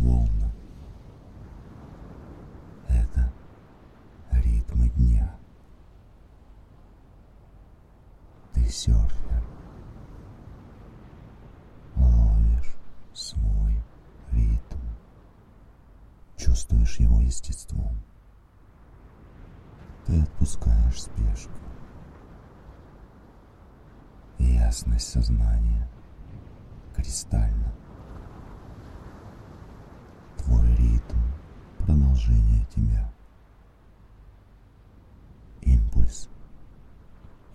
волны. Это ритмы дня. Ты серфер. Ловишь свой ритм. Чувствуешь его естеством. Ты отпускаешь спешку. Ясность сознания кристально. Твой ритм — продолжение тебя. Импульс,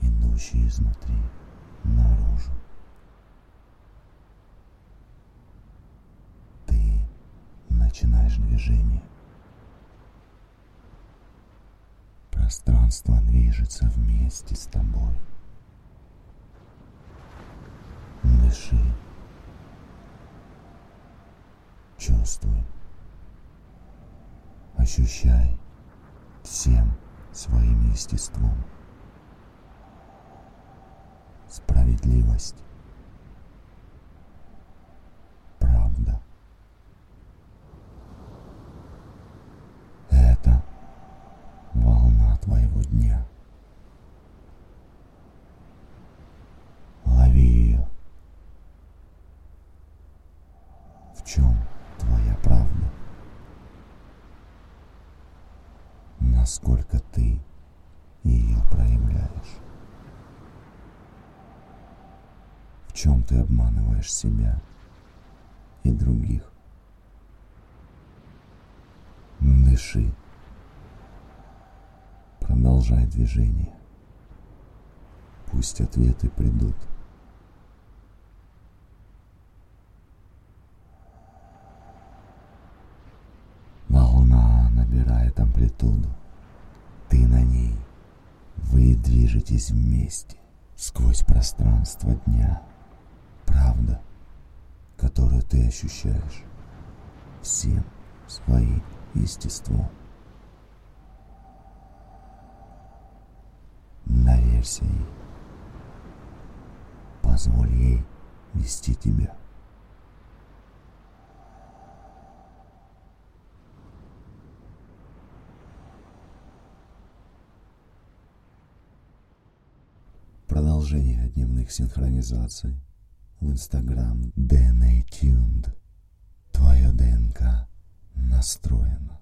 идущий изнутри наружу. Ты начинаешь движение. Пространство движется вместе с тобой. Дыши. Чувствуй. Ощущай всем своим естеством. Справедливость. Правда. Это волна твоего дня. Лови ее. В чем твоя правда? Насколько ты ее проявляешь? В чем ты обманываешь себя и других? Дыши. Продолжай движение. Пусть ответы придут. Волна набирает амплитуду. Ты на ней. Вы движетесь вместе сквозь пространство дня. Правда, которую ты ощущаешь всем своим естеством. Доверься ей. Позволь ей вести тебя. Продолжение дневных синхронизаций в Instagram DNA Tuned. Твое ДНК настроено.